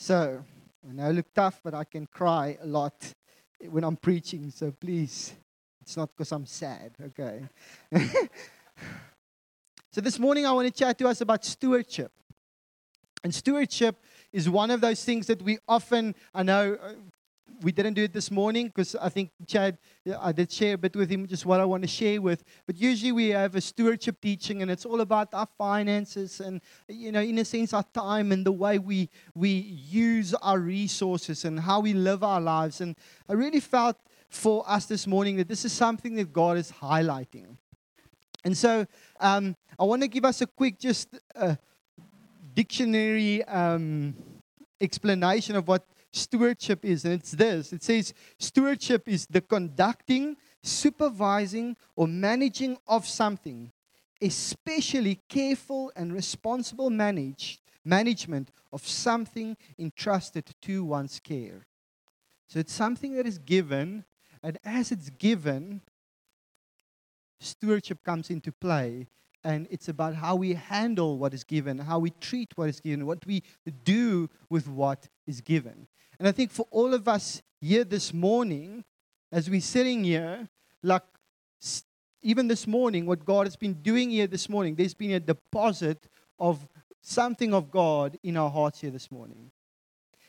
So, I know I look tough, but I can cry a lot when I'm preaching. So please, it's not because I'm sad, okay? so this morning I want to chat to us about stewardship. And stewardship is one of those things that we often, I know uh, we didn't do it this morning because I think Chad, I did share a bit with him just what I want to share with. But usually we have a stewardship teaching, and it's all about our finances and, you know, in a sense, our time and the way we we use our resources and how we live our lives. And I really felt for us this morning that this is something that God is highlighting. And so um, I want to give us a quick, just uh, dictionary um, explanation of what stewardship is. And it's this it says, stewardship is the conducting, supervising, or managing of something, especially careful and responsible manage, management of something entrusted to one's care. So it's something that is given, and as it's given, stewardship comes into play and it's about how we handle what is given, how we treat what is given, what we do with what is given. And I think for all of us here this morning, as we're sitting here, like even this morning, what God has been doing here this morning, there's been a deposit of something of God in our hearts here this morning.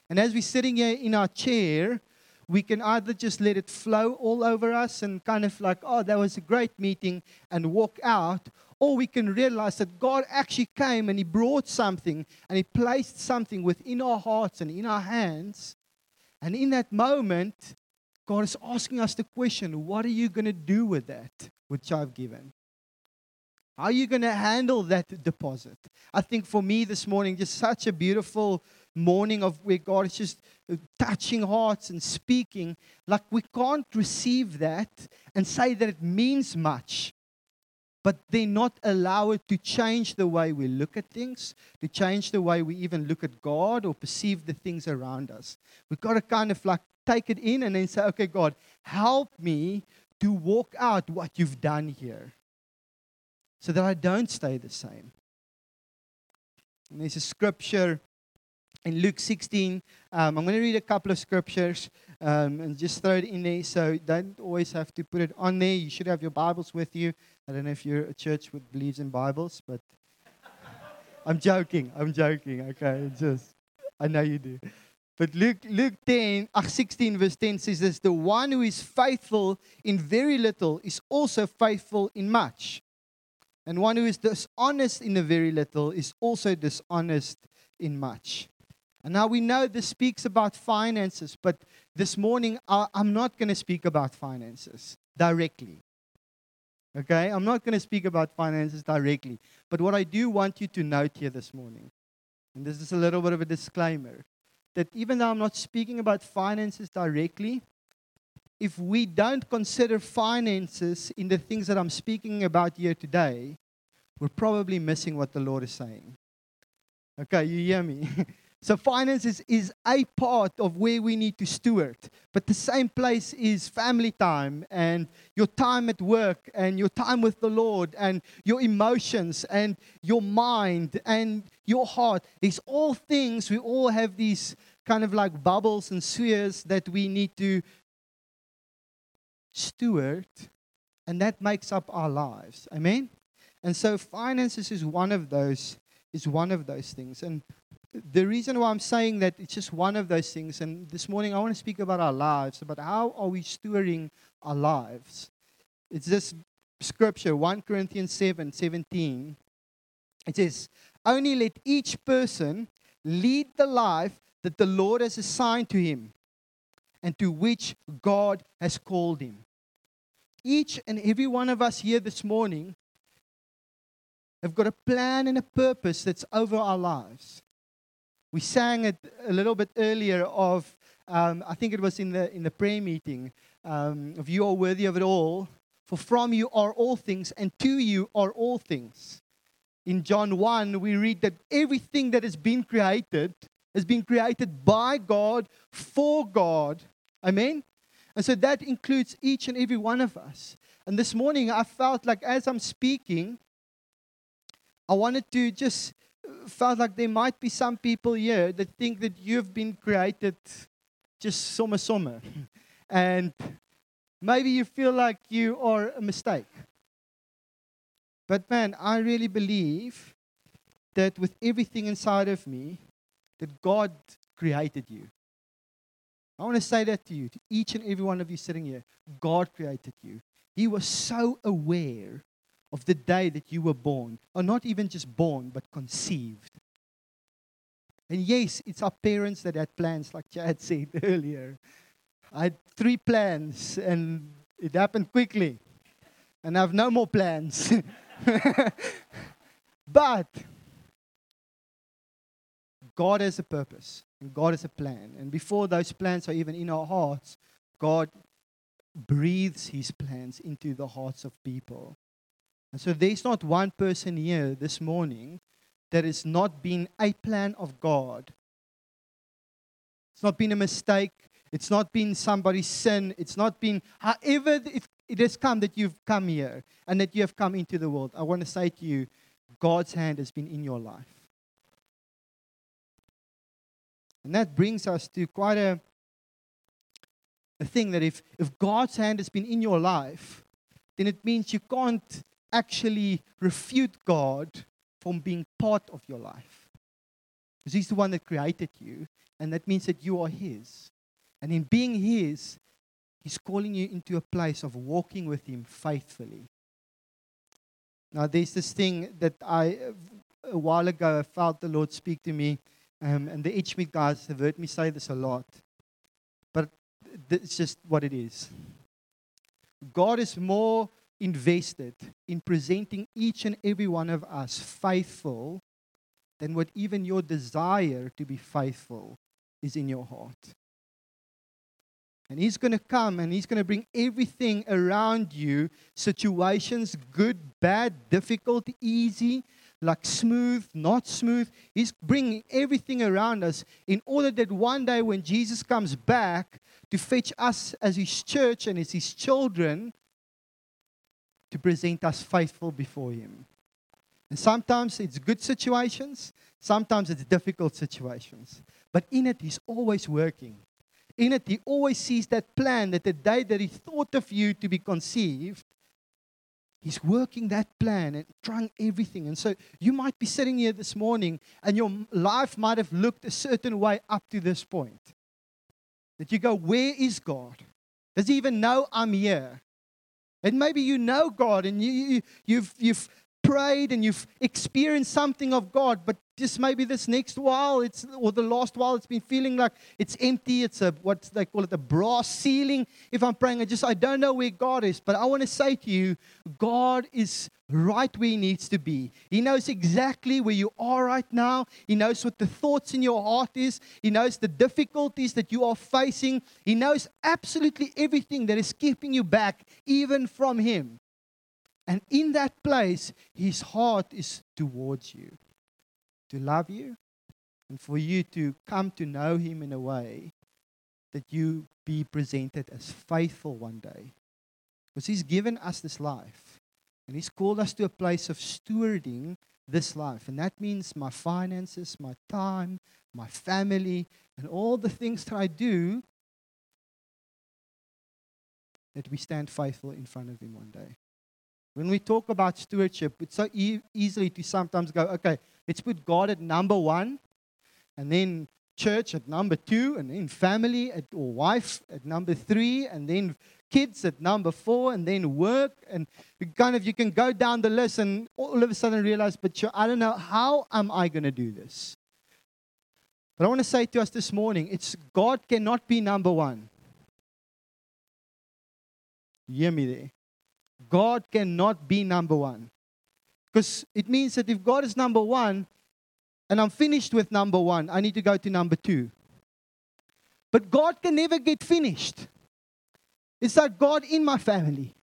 And as we're sitting here in our chair, we can either just let it flow all over us and kind of like, oh, that was a great meeting and walk out, or we can realize that God actually came and He brought something and He placed something within our hearts and in our hands and in that moment, God is asking us the question what are you going to do with that which I've given? How are you going to handle that deposit? I think for me this morning, just such a beautiful morning of where God is just uh, touching hearts and speaking. Like we can't receive that and say that it means much but then not allow it to change the way we look at things, to change the way we even look at God or perceive the things around us. We've got to kind of like take it in and then say, okay, God, help me to walk out what you've done here so that I don't stay the same. And there's a scripture in Luke 16. Um, I'm going to read a couple of scriptures um, and just throw it in there. So don't always have to put it on there. You should have your Bibles with you. I don't know if you're a church that believes in Bibles, but I'm joking. I'm joking. Okay, just I know you do. But Luke, Luke 10, 16 verse 10 says this, the one who is faithful in very little is also faithful in much. And one who is dishonest in a very little is also dishonest in much. And now we know this speaks about finances, but this morning I'm not going to speak about finances directly. Okay? I'm not going to speak about finances directly. But what I do want you to note here this morning, and this is a little bit of a disclaimer, that even though I'm not speaking about finances directly, if we don't consider finances in the things that I'm speaking about here today, we're probably missing what the Lord is saying. Okay, you hear me? So, finances is a part of where we need to steward. But the same place is family time and your time at work and your time with the Lord and your emotions and your mind and your heart. These all things, we all have these kind of like bubbles and spheres that we need to steward, and that makes up our lives. Amen? And so, finances is one of those. Is one of those things. And the reason why I'm saying that it's just one of those things, and this morning I want to speak about our lives, about how are we stewarding our lives. It's this scripture, 1 Corinthians 7 17. It says, Only let each person lead the life that the Lord has assigned to him and to which God has called him. Each and every one of us here this morning have got a plan and a purpose that's over our lives. We sang it a little bit earlier of, um, I think it was in the, in the prayer meeting, um, of you are worthy of it all, for from you are all things, and to you are all things. In John 1, we read that everything that has been created has been created by God, for God. Amen? And so that includes each and every one of us. And this morning, I felt like as I'm speaking, I wanted to just felt like there might be some people here that think that you've been created just summer summer. And maybe you feel like you are a mistake. But man, I really believe that with everything inside of me, that God created you. I want to say that to you, to each and every one of you sitting here. God created you. He was so aware of the day that you were born, or not even just born, but conceived. And yes, it's our parents that had plans, like Chad said earlier. I had three plans, and it happened quickly. And I have no more plans. but God has a purpose, and God has a plan. And before those plans are even in our hearts, God breathes his plans into the hearts of people. And so there's not one person here this morning that has not been a plan of God. It's not been a mistake. It's not been somebody's sin. It's not been, however, it, it has come that you've come here and that you have come into the world. I want to say to you, God's hand has been in your life. And that brings us to quite a, a thing that if, if God's hand has been in your life, then it means you can't actually refute God from being part of your life. Because He's the one that created you, and that means that you are His. And in being His, He's calling you into a place of walking with Him faithfully. Now, there's this thing that I, a while ago, I felt the Lord speak to me, um, and the HMIT guys have heard me say this a lot, but it's just what it is. God is more invested in presenting each and every one of us faithful than what even your desire to be faithful is in your heart. And He's going to come and He's going to bring everything around you situations, good, bad, difficult, easy, like smooth, not smooth. He's bringing everything around us in order that one day when Jesus comes back to fetch us as His church and as His children, to present us faithful before Him. And sometimes it's good situations, sometimes it's difficult situations. But in it, He's always working. In it, He always sees that plan that the day that He thought of you to be conceived, He's working that plan and trying everything. And so you might be sitting here this morning and your life might have looked a certain way up to this point. That you go, Where is God? Does He even know I'm here? And maybe you know God and you, you, you've, you've prayed and you've experienced something of God, but just maybe this next while, it's or the last while, it's been feeling like it's empty. It's a what they call it a brass ceiling. If I'm praying, I just I don't know where God is. But I want to say to you, God is right where He needs to be. He knows exactly where you are right now. He knows what the thoughts in your heart is. He knows the difficulties that you are facing. He knows absolutely everything that is keeping you back, even from Him. And in that place, His heart is towards you to love you and for you to come to know Him in a way that you be presented as faithful one day. Because He's given us this life and He's called us to a place of stewarding this life. And that means my finances, my time, my family, and all the things that I do that we stand faithful in front of Him one day. When we talk about stewardship, it's so e- easily to sometimes go, okay, let's put God at number one, and then church at number two, and then family at, or wife at number three, and then kids at number four, and then work. And kind of you can go down the list and all of a sudden realize, but I don't know, how am I going to do this? But I want to say to us this morning, it's God cannot be number one. You hear me there? God cannot be number one. Because it means that if God is number one and I'm finished with number one, I need to go to number two. But God can never get finished. It's like God in my family,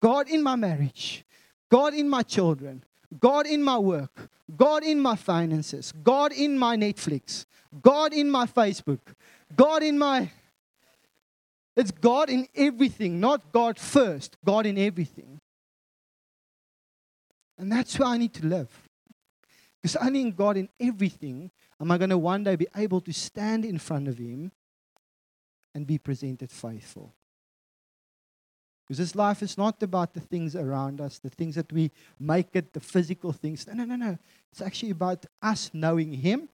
God in my marriage, God in my children, God in my work, God in my finances, God in my Netflix, God in my Facebook, God in my it's God in everything, not God first, God in everything. And that's where I need to live. Because only in God, in everything, am I going to one day be able to stand in front of Him and be presented faithful. Because this life is not about the things around us, the things that we make it, the physical things. No, no, no, no. It's actually about us knowing Him.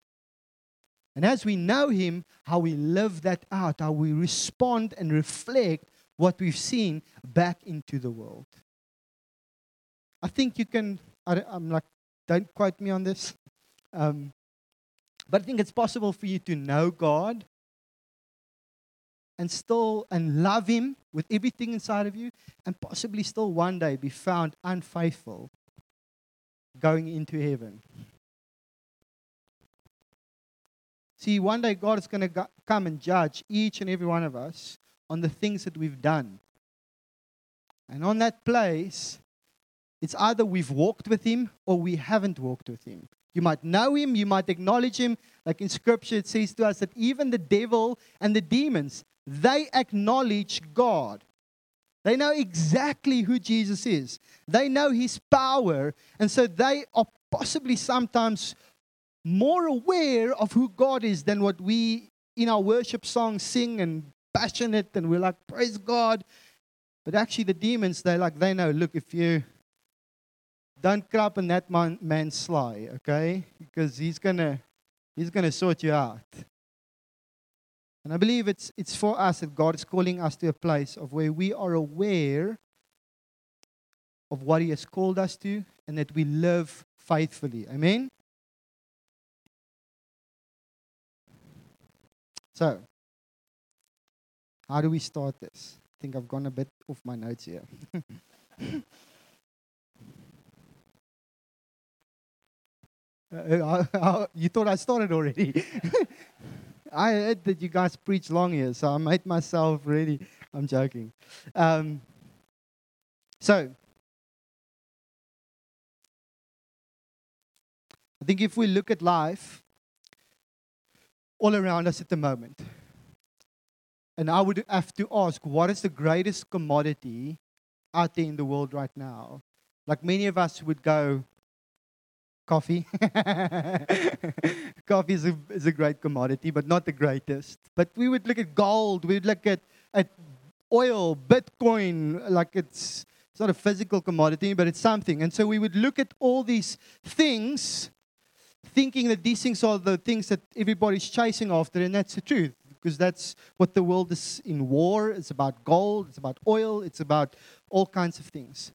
And as we know Him, how we live that out, how we respond and reflect what we've seen back into the world. I think you can, I, am like, don't quote me on this. Um, but I think it's possible for you to know God and still and love him with everything inside of you and possibly still one day be found unfaithful going into heaven. See, one day God is going to come and judge each and every one of us on the things that we've done. And on that place, it's either we've walked with Him or we haven't walked with Him. You might know Him, you might acknowledge Him. Like in Scripture, it says to us that even the devil and the demons, they acknowledge God. They know exactly who Jesus is. They know his power. And so they are possibly sometimes more aware of who God is than what we in our worship songs sing and passionate and we're like, praise God. But actually, the demons, they're like, they know, look, if you don't crap in that man, man's sly, okay? Because he's gonna he's gonna sort you out. And I believe it's, it's for us that God is calling us to a place of where we are aware of what He has called us to and that we live faithfully. Amen? So, how do we start this? I think I've gone a bit off my notes here. uh, you thought I started already. I heard that you guys preach long here, so I made myself ready. I'm joking. Um, so, I think if we look at life all around us at the moment, and I would have to ask, what is the greatest commodity out there in the world right now? Like many of us would go, coffee. coffee is a, is a great commodity, but not the greatest. But we would look at gold, we would look at, at oil, Bitcoin, like it's, it's not a physical commodity, but it's something. And so we would look at all these things, thinking that these things are the things that everybody's chasing after, and that's the truth. Because that's what the world is in war. It's about gold, it's about oil, it's about all kinds of things.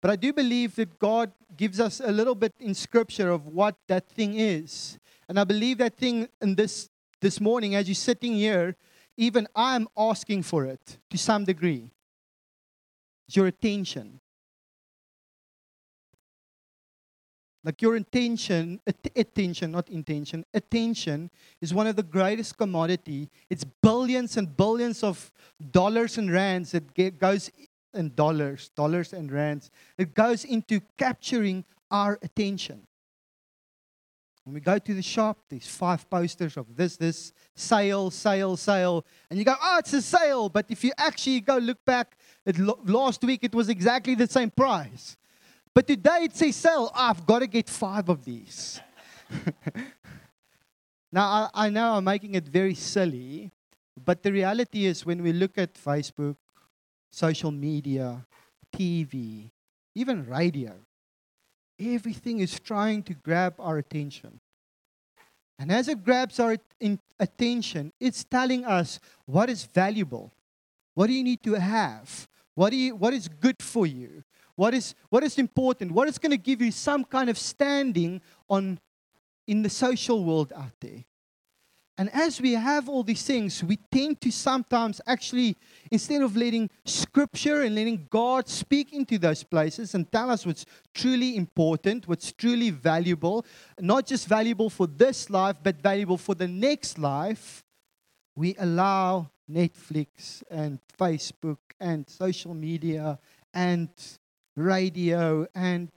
But I do believe that God gives us a little bit in scripture of what that thing is. And I believe that thing in this this morning, as you're sitting here, even I'm asking for it to some degree. It's your attention. Like your intention, attention, not intention, attention is one of the greatest commodity. It's billions and billions of dollars and rands that goes and dollars, dollars and rands. It goes into capturing our attention. When we go to the shop, there's five posters of this, this, sale, sale, sale. And you go, oh, it's a sale. But if you actually go look back, it, last week it was exactly the same price. But today it says. Oh, I've got to get five of these. now, I, I know I'm making it very silly, but the reality is when we look at Facebook, social media, TV, even radio. Everything is trying to grab our attention. And as it grabs our attention, it's telling us what is valuable. What do you need to have? What, do you, what is good for you? What is, what is important? What is going to give you some kind of standing on, in the social world out there? And as we have all these things, we tend to sometimes actually, instead of letting Scripture and letting God speak into those places and tell us what's truly important, what's truly valuable, not just valuable for this life, but valuable for the next life, we allow Netflix and Facebook and social media and radio and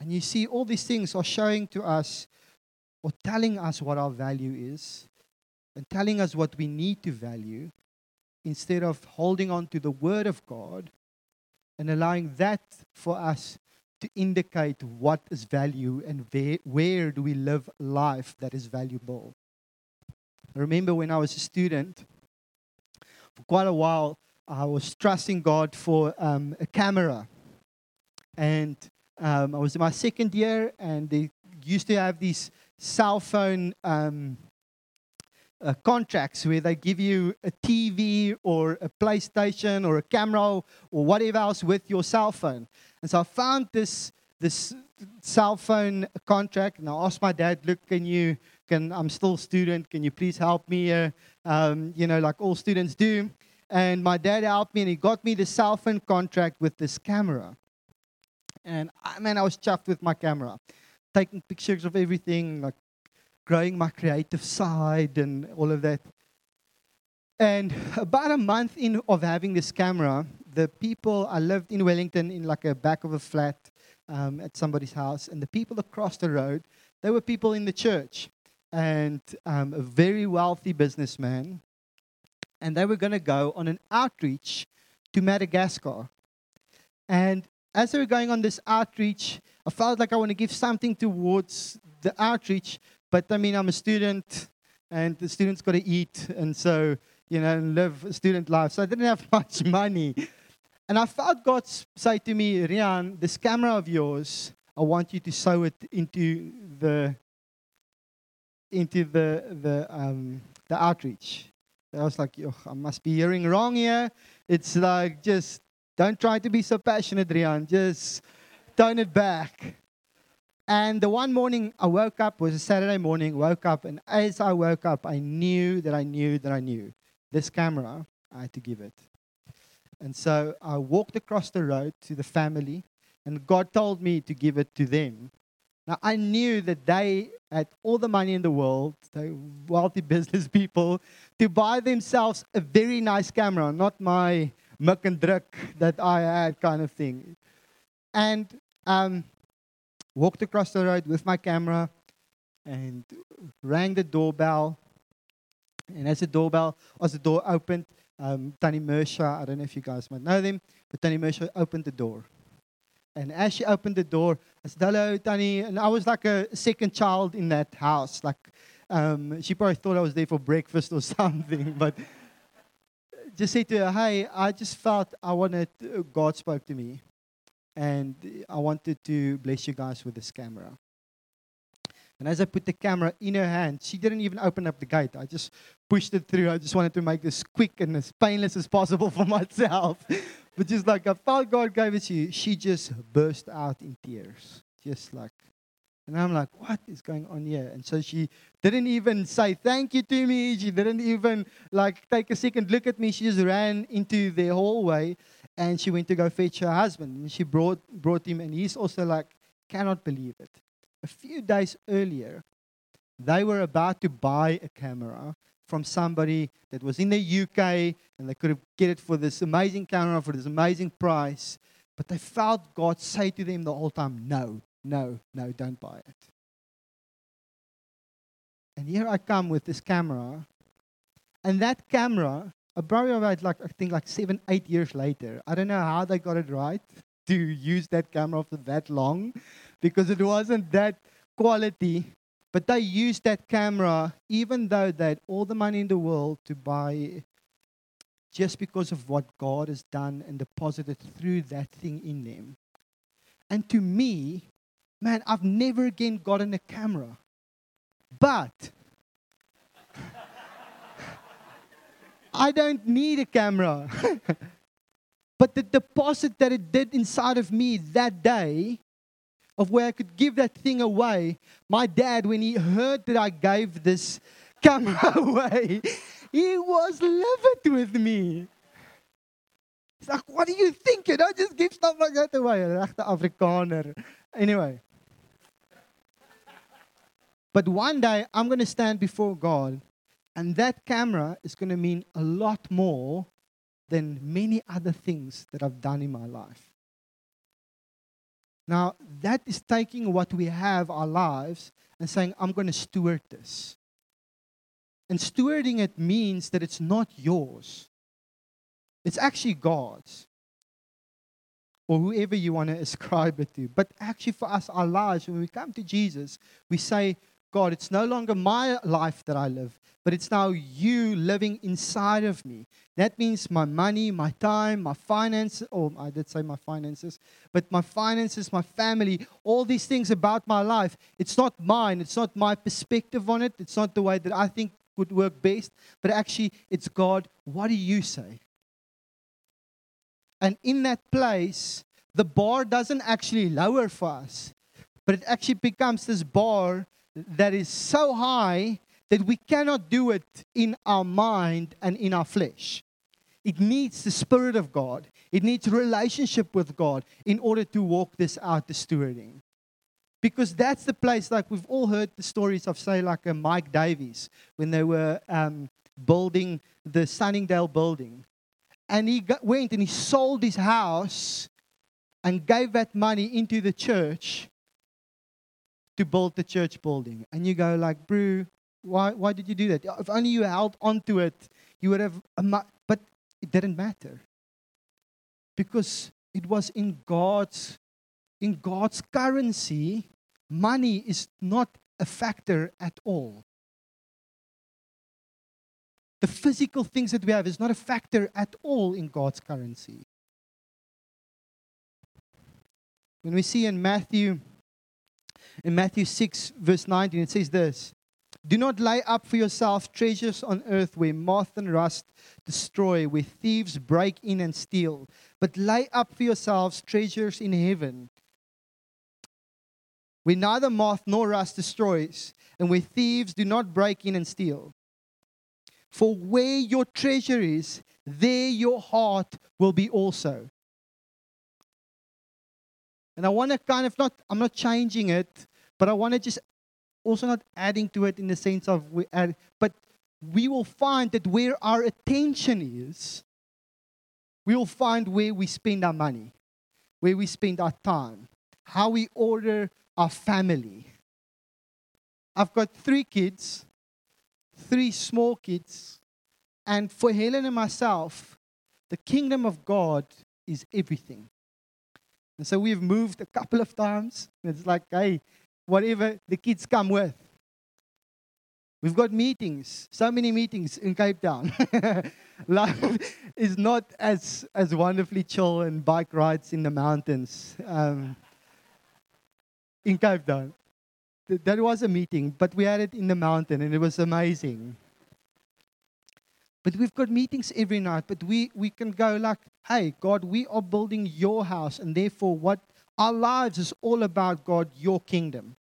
and you see all these things are showing to us or telling us what our value is and telling us what we need to value instead of holding on to the Word of God and allowing that for us to indicate what is value and where, where do we live life that is valuable. I remember when I was a student, for quite a while, I was trusting God for um, a camera. And um, I was in my second year, and they used to have these cell phone um, uh, contracts where they give you a TV or a PlayStation or a camera or whatever else with your cell phone. And so I found this this cell phone contract, and I asked my dad, "Look, can you? Can I'm still a student? Can you please help me? Uh, um, you know, like all students do." And my dad helped me, and he got me the cell phone contract with this camera. And I man, I was chuffed with my camera, taking pictures of everything, like growing my creative side and all of that. And about a month in of having this camera, the people I lived in Wellington in like a back of a flat um, at somebody's house, and the people across the road, they were people in the church, and um, a very wealthy businessman, and they were going to go on an outreach to Madagascar, and as they were going on this outreach, I felt like I want to give something towards the outreach, but I mean, I'm a student, and the students got to eat, and so you know, live a student life. So I didn't have much money, and I felt God say to me, Riaan, this camera of yours, I want you to sew it into the into the the um, the outreach. I was like, I must be hearing wrong here. It's like just don't try to be so passionate, Riaan. Just tone it back. And the one morning I woke up was a Saturday morning, woke up, and as I woke up, I knew that I knew that I knew this camera, I had to give it. And so I walked across the road to the family, and God told me to give it to them. Now, I knew that they had all the money in the world, they wealthy business people, to buy themselves a very nice camera, not my muck and druk that I had kind of thing. And um, walked across the road with my camera and rang the doorbell. And as the doorbell, as the door opened, um, Tani Mersha, I don't know if you guys might know them, but Tani Mersha opened the door. And as she opened the door, I said, hello, Tani. And I was like a second child in that house. Like, um, she probably thought I was there for breakfast or something. But just say to her, hey, I just felt I wanted, uh, God spoke to me and I wanted to bless you guys with this camera. And as I put the camera in her hand, she didn't even open up the gate. I just pushed it through. I just wanted to make this quick and as painless as possible for myself. But just like I felt God gave it to you, she just burst out in tears. Just like, and I'm like, what is going on here? And so she didn't even say thank you to me. She didn't even like take a second look at me. She just ran into the hallway and she went to go fetch her husband. And she brought, brought him, and he's also like, cannot believe it. A few days earlier, they were about to buy a camera from somebody that was in the UK, and they could have get it for this amazing camera for this amazing price. But they felt God say to them the whole time, no, no, no, don't buy it. And here I come with this camera, and that camera a probably about like I think like seven, eight years later. I don't know how they got it right to use that camera for that long, because it wasn't that quality. But they used that camera, even though they had all the money in the world to buy, it, just because of what God has done and deposited through that thing in them. And to me, man, I've never again gotten a camera. But I don't need a camera. but the deposit that it did inside of me that day, of where I could give that thing away, my dad, when he heard that I gave this camera away, he was livid with me. He's like, what do you think? You don't just give stuff like that away. Rechte Afrikaner. Anyway. But one day, I'm going to stand before God and that camera is going to mean a lot more than many other things that I've done in my life. Now, that is taking what we have, our lives, and saying, I'm going to steward this. And stewarding it means that it's not yours, it's actually God's. or whoever you want to ascribe it to. But actually, for us, our lives, when we come to Jesus, we say, God, it's no longer my life that I live, but it's now you living inside of me. That means my money, my time, my finances, or I did say my finances, but my finances, my family, all these things about my life, it's not mine. It's not my perspective on it. It's not the way that I think would work best, but actually, it's God. What do you say? And in that place, the bar doesn't actually lower for us, but it actually becomes this bar that is so high that we cannot do it in our mind and in our flesh. It needs the Spirit of God. It needs relationship with God in order to walk this out, the stewarding. Because that's the place, like we've all heard the stories of, say, like a Mike Davies when they were um, building the Sunningdale building and he got, went and he sold his house and gave that money into the church to build the church building. And you go like, bro, why, why did you do that? If only you held onto it, you would have, but it didn't matter. Because it was in God's, in God's currency, money is not a factor at all. The physical things that we have is not a factor at all in God's currency. When we see in Matthew, in Matthew 6, verse 19, it says this Do not lay up for yourself treasures on earth where moth and rust destroy, where thieves break in and steal, but lay up for yourselves treasures in heaven where neither moth nor rust destroys, and where thieves do not break in and steal. For where your treasure is, there your heart will be also. And I want to kind of not, I'm not changing it, but I want to just also not adding to it in the sense of, we add, but we will find that where our attention is, we will find where we spend our money, where we spend our time, how we order our family. I've got three kids three small kids. And for Helen and myself, the kingdom of God is everything. And so we've moved a couple of times. It's like, hey, whatever the kids come with. We've got meetings, so many meetings in Cape Town. Life is not as, as wonderfully chill and bike rides in the mountains um, in Cape Town that was a meeting, but we had it in the mountain and it was amazing. But we've got meetings every night, but we, we can go like, hey, God, we are building your house, and therefore what our lives is all about, God, your kingdom.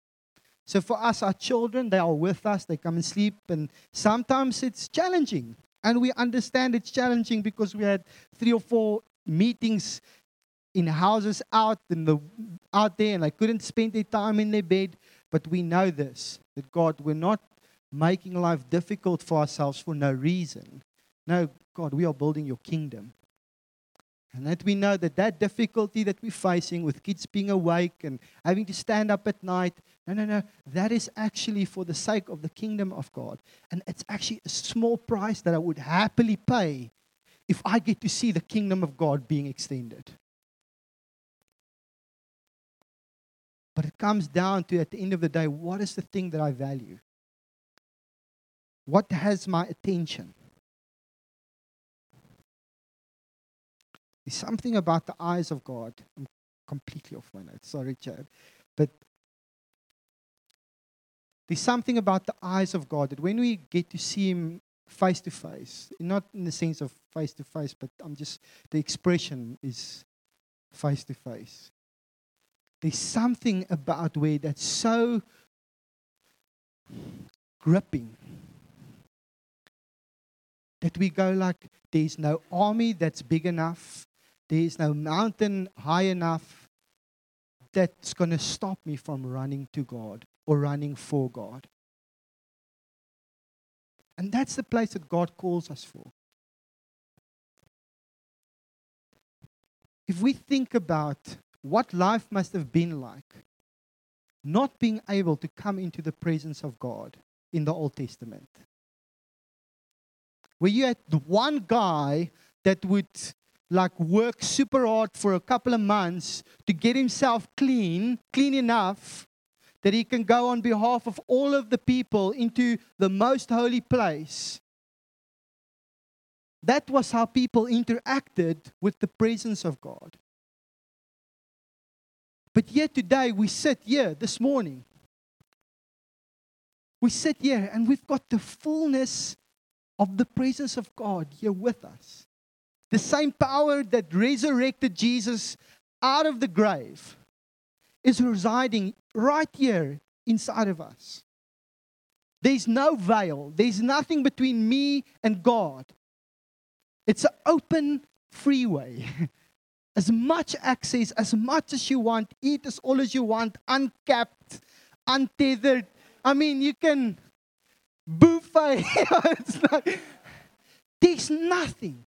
So for us, our children, they are with us, they come and sleep, and sometimes it's challenging. And we understand it's challenging because we had three or four meetings in houses out in the out there and they couldn't spend their time in their bed but we know this that God, we're not making life difficult for ourselves for no reason. No, God, we are building your kingdom. And that we know that that difficulty that we're facing with kids being awake and having to stand up at night, no, no, no, that is actually for the sake of the kingdom of God. And it's actually a small price that I would happily pay if I get to see the kingdom of God being extended. But it comes down to, at the end of the day, what is the thing that I value? What has my attention? There's something about the eyes of God. I'm completely off my notes. Sorry, Chad. But there's something about the eyes of God that when we get to see Him face to face, not in the sense of face to face, but I'm just, the expression is face to face. There's something about where that's so gripping that we go like there's no army that's big enough there's no mountain high enough that's going to stop me from running to god or running for god and that's the place that god calls us for if we think about what life must have been like not being able to come into the presence of God in the Old Testament. Where you had one guy that would like work super hard for a couple of months to get himself clean, clean enough that he can go on behalf of all of the people into the most holy place. That was how people interacted with the presence of God. But yet today we sit here this morning. We sit here and we've got the fullness of the presence of God here with us. The same power that resurrected Jesus out of the grave is residing right here inside of us. There's no veil, there's nothing between me and God. It's an open freeway. as much access, as much as you want, eat as all as you want, uncapped, untethered. I mean, you can buffet. like, there's nothing.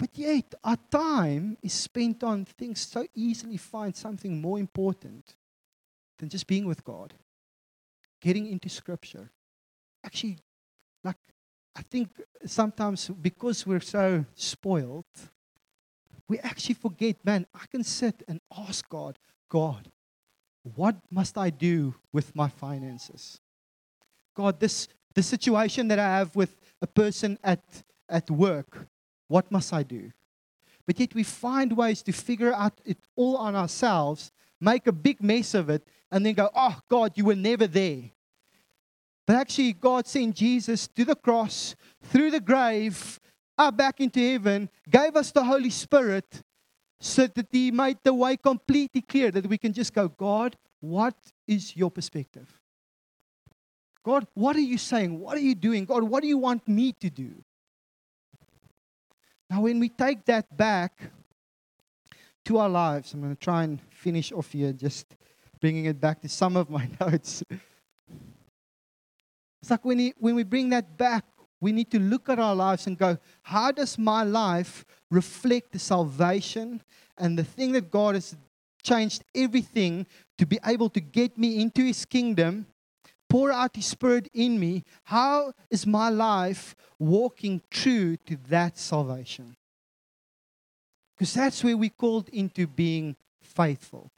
But yet, our time is spent on things so easily find something more important than just being with God, getting into Scripture. Actually, like, I think sometimes because we're so spoiled, we actually forget, man, I can sit and ask God, God, what must I do with my finances? God, this this situation that I have with a person at, at work, what must I do? But yet we find ways to figure out it all on ourselves, make a big mess of it, and then go, oh, God, you were never there. But actually, God sent Jesus to the cross, through the grave, up back into heaven, gave us the Holy Spirit so that He made the way completely clear that we can just go, God, what is your perspective? God, what are you saying? What are you doing? God, what do you want me to do? Now, when we take that back to our lives, I'm going to try and finish off here, just bringing it back to some of my notes. It's like when, we when we bring that back, we need to look at our lives and go, how does my life reflect the salvation and the thing that God has changed everything to be able to get me into His kingdom pour out His Spirit in me, how is my life walking true to that salvation? Because that's where we're called into being faithful.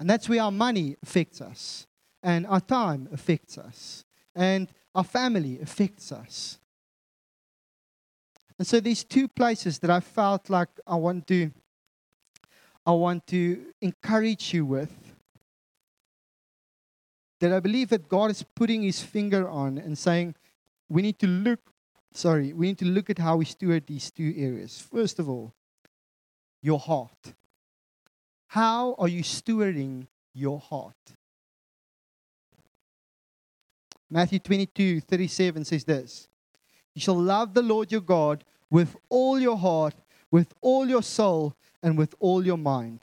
And that's where our money affects us, and our time affects us, and our family affects us. And so these two places that I felt like I want to I want to encourage you with that I believe that God is putting his finger on and saying, we need to look, sorry, we need to look at how we steward these two areas. First of all, your heart. How are you stewarding your heart? Matthew 22 37 says this You shall love the Lord your God with all your heart, with all your soul, and with all your mind.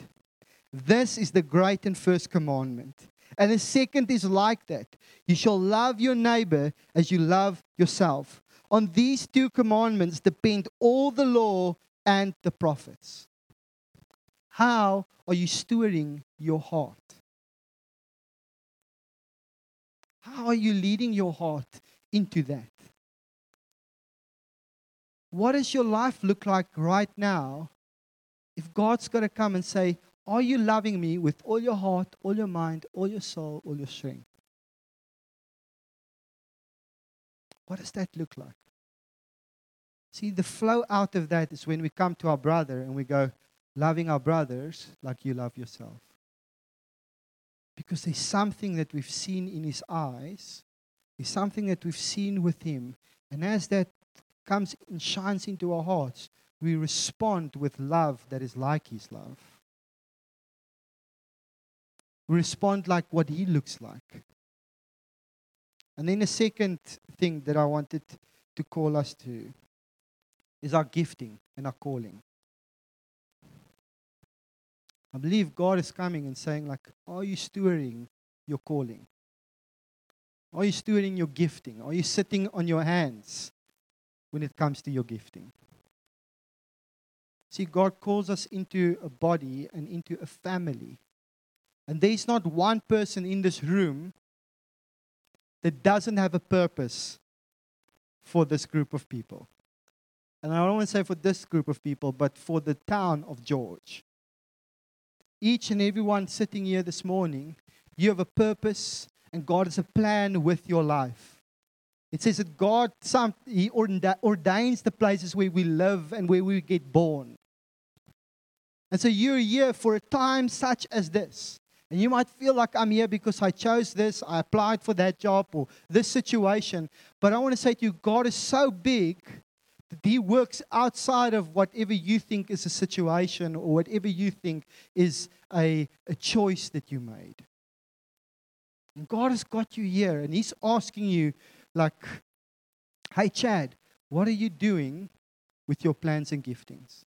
This is the great and first commandment. And the second is like that you shall love your neighbor as you love yourself. On these two commandments depend all the law and the prophets. How are you stewarding your heart? How are you leading your heart into that? What does your life look like right now if God's going to come and say, are you loving me with all your heart, all your mind, all your soul, all your strength? What does that look like? See, the flow out of that is when we come to our brother and we go, loving our brothers like you love yourself. Because there's something that we've seen in his eyes, there's something that we've seen with him. And as that comes and shines into our hearts, we respond with love that is like his love respond like what he looks like. And then the second thing that I wanted to call us to is our gifting and our calling. I believe God is coming and saying, like, are you stewarding your calling? Are you stewarding your gifting? Are you sitting on your hands when it comes to your gifting? See, God calls us into a body and into a family and there's not one person in this room that doesn't have a purpose for this group of people. and I don't want to say for this group of people, but for the town of George. Each and every one sitting here this morning, you have a purpose, and God has a plan with your life. It says that God, some, He ordains the places where we live and where we get born. And so you're here for a time such as this. And you might feel like I'm here because I chose this, I applied for that job or this situation. But I want to say to you, God is so big that He works outside of whatever you think is a situation or whatever you think is a, a choice that you made. And God has got you here and He's asking you, like, hey, Chad, what are you doing with your plans and giftings?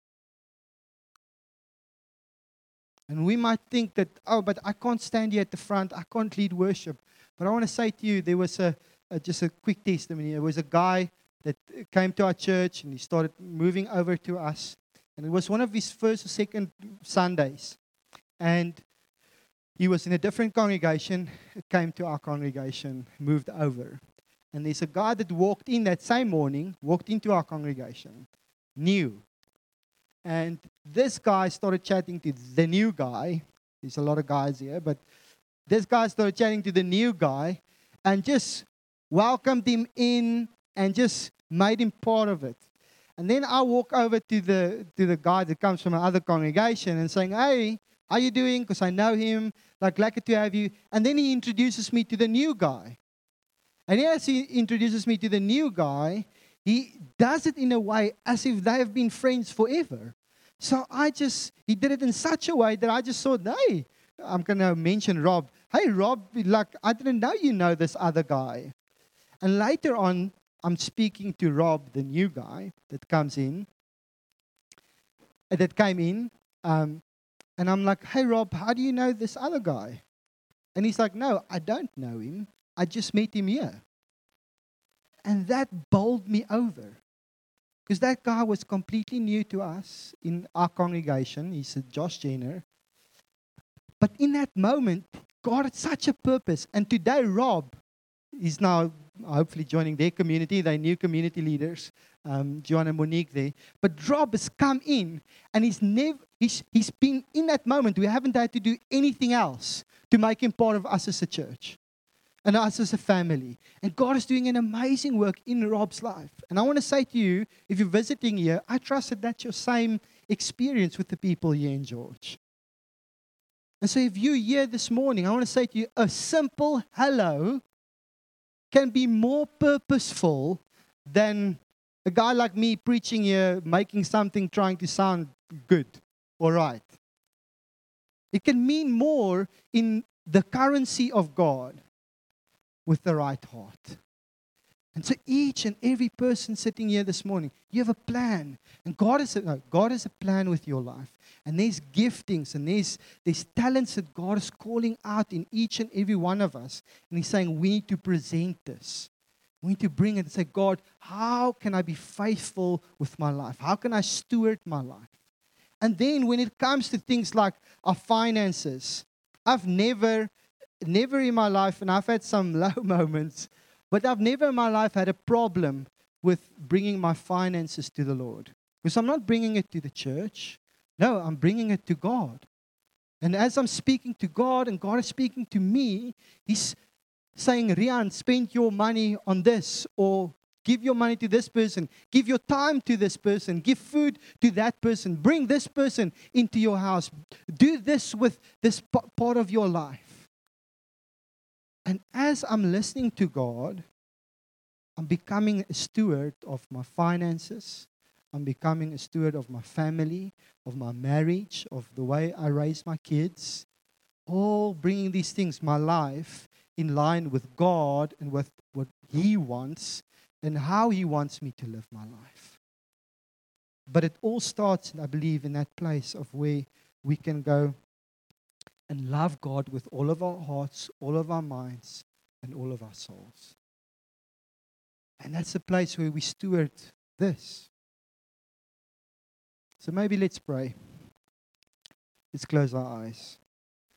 And we might think that, oh, but I can't stand here at the front. I can't lead worship. But I want to say to you, there was a, a just a quick testimony. There was a guy that came to our church and he started moving over to us. And it was one of his first or second Sundays. And he was in a different congregation, came to our congregation, moved over. And there's a guy that walked in that same morning, walked into our congregation, new, and this guy started chatting to the new guy. There's a lot of guys here, but this guy started chatting to the new guy and just welcomed him in and just made him part of it. And then I walk over to the to the guy that comes from another congregation and saying, "Hey, how you doing? Because I know him. Like, lucky to have you." And then he introduces me to the new guy. And as he introduces me to the new guy, he does it in a way as if they have been friends forever. So I just, he did it in such a way that I just thought, hey, I'm going to mention Rob. Hey, Rob, like, I didn't know you know this other guy. And later on, I'm speaking to Rob, the new guy that comes in, that came in. Um, and I'm like, hey, Rob, how do you know this other guy? And he's like, no, I don't know him. I just met him here. And that bowled me over. Because that guy was completely new to us in our congregation. He's a Josh Jenner. But in that moment, God had such a purpose. And today, Rob is now hopefully joining their community. They're new community leaders, um, John and Monique there. But Rob has come in and he's never he's, he's been in that moment. We haven't had to do anything else to make him part of us as a church and us as a family. And God is doing an amazing work in Rob's life. And I want to say to you, if you're visiting here, I trust that that's your same experience with the people here in George. And so if you're here this morning, I want to say to you, a simple hello can be more purposeful than a guy like me preaching here, making something trying to sound good or right. It can mean more in the currency of God with the right heart. And so each and every person sitting here this morning, you have a plan. And God has a, no, God has a plan with your life. And there's giftings and there's, there's talents that God is calling out in each and every one of us. And He's saying, we need to present this. We need to bring it and say, God, how can I be faithful with my life? How can I steward my life? And then when it comes to things like our finances, I've never never in my life, and I've had some low moments, but I've never in my life had a problem with bringing my finances to the Lord. Because I'm not bringing it to the church. No, I'm bringing it to God. And as I'm speaking to God and God is speaking to me, He's saying, Riaan, spend your money on this, or give your money to this person, give your time to this person, give food to that person, bring this person into your house, do this with this part of your life. And as I'm listening to God, I'm becoming a steward of my finances. I'm becoming a steward of my family, of my marriage, of the way I raise my kids. All bringing these things, my life, in line with God and with what He wants and how He wants me to live my life. But it all starts, I believe, in that place of where we can go, and love God with all of our hearts, all of our minds, and all of our souls. And that's the place where we steward this. So maybe let's pray. Let's close our eyes.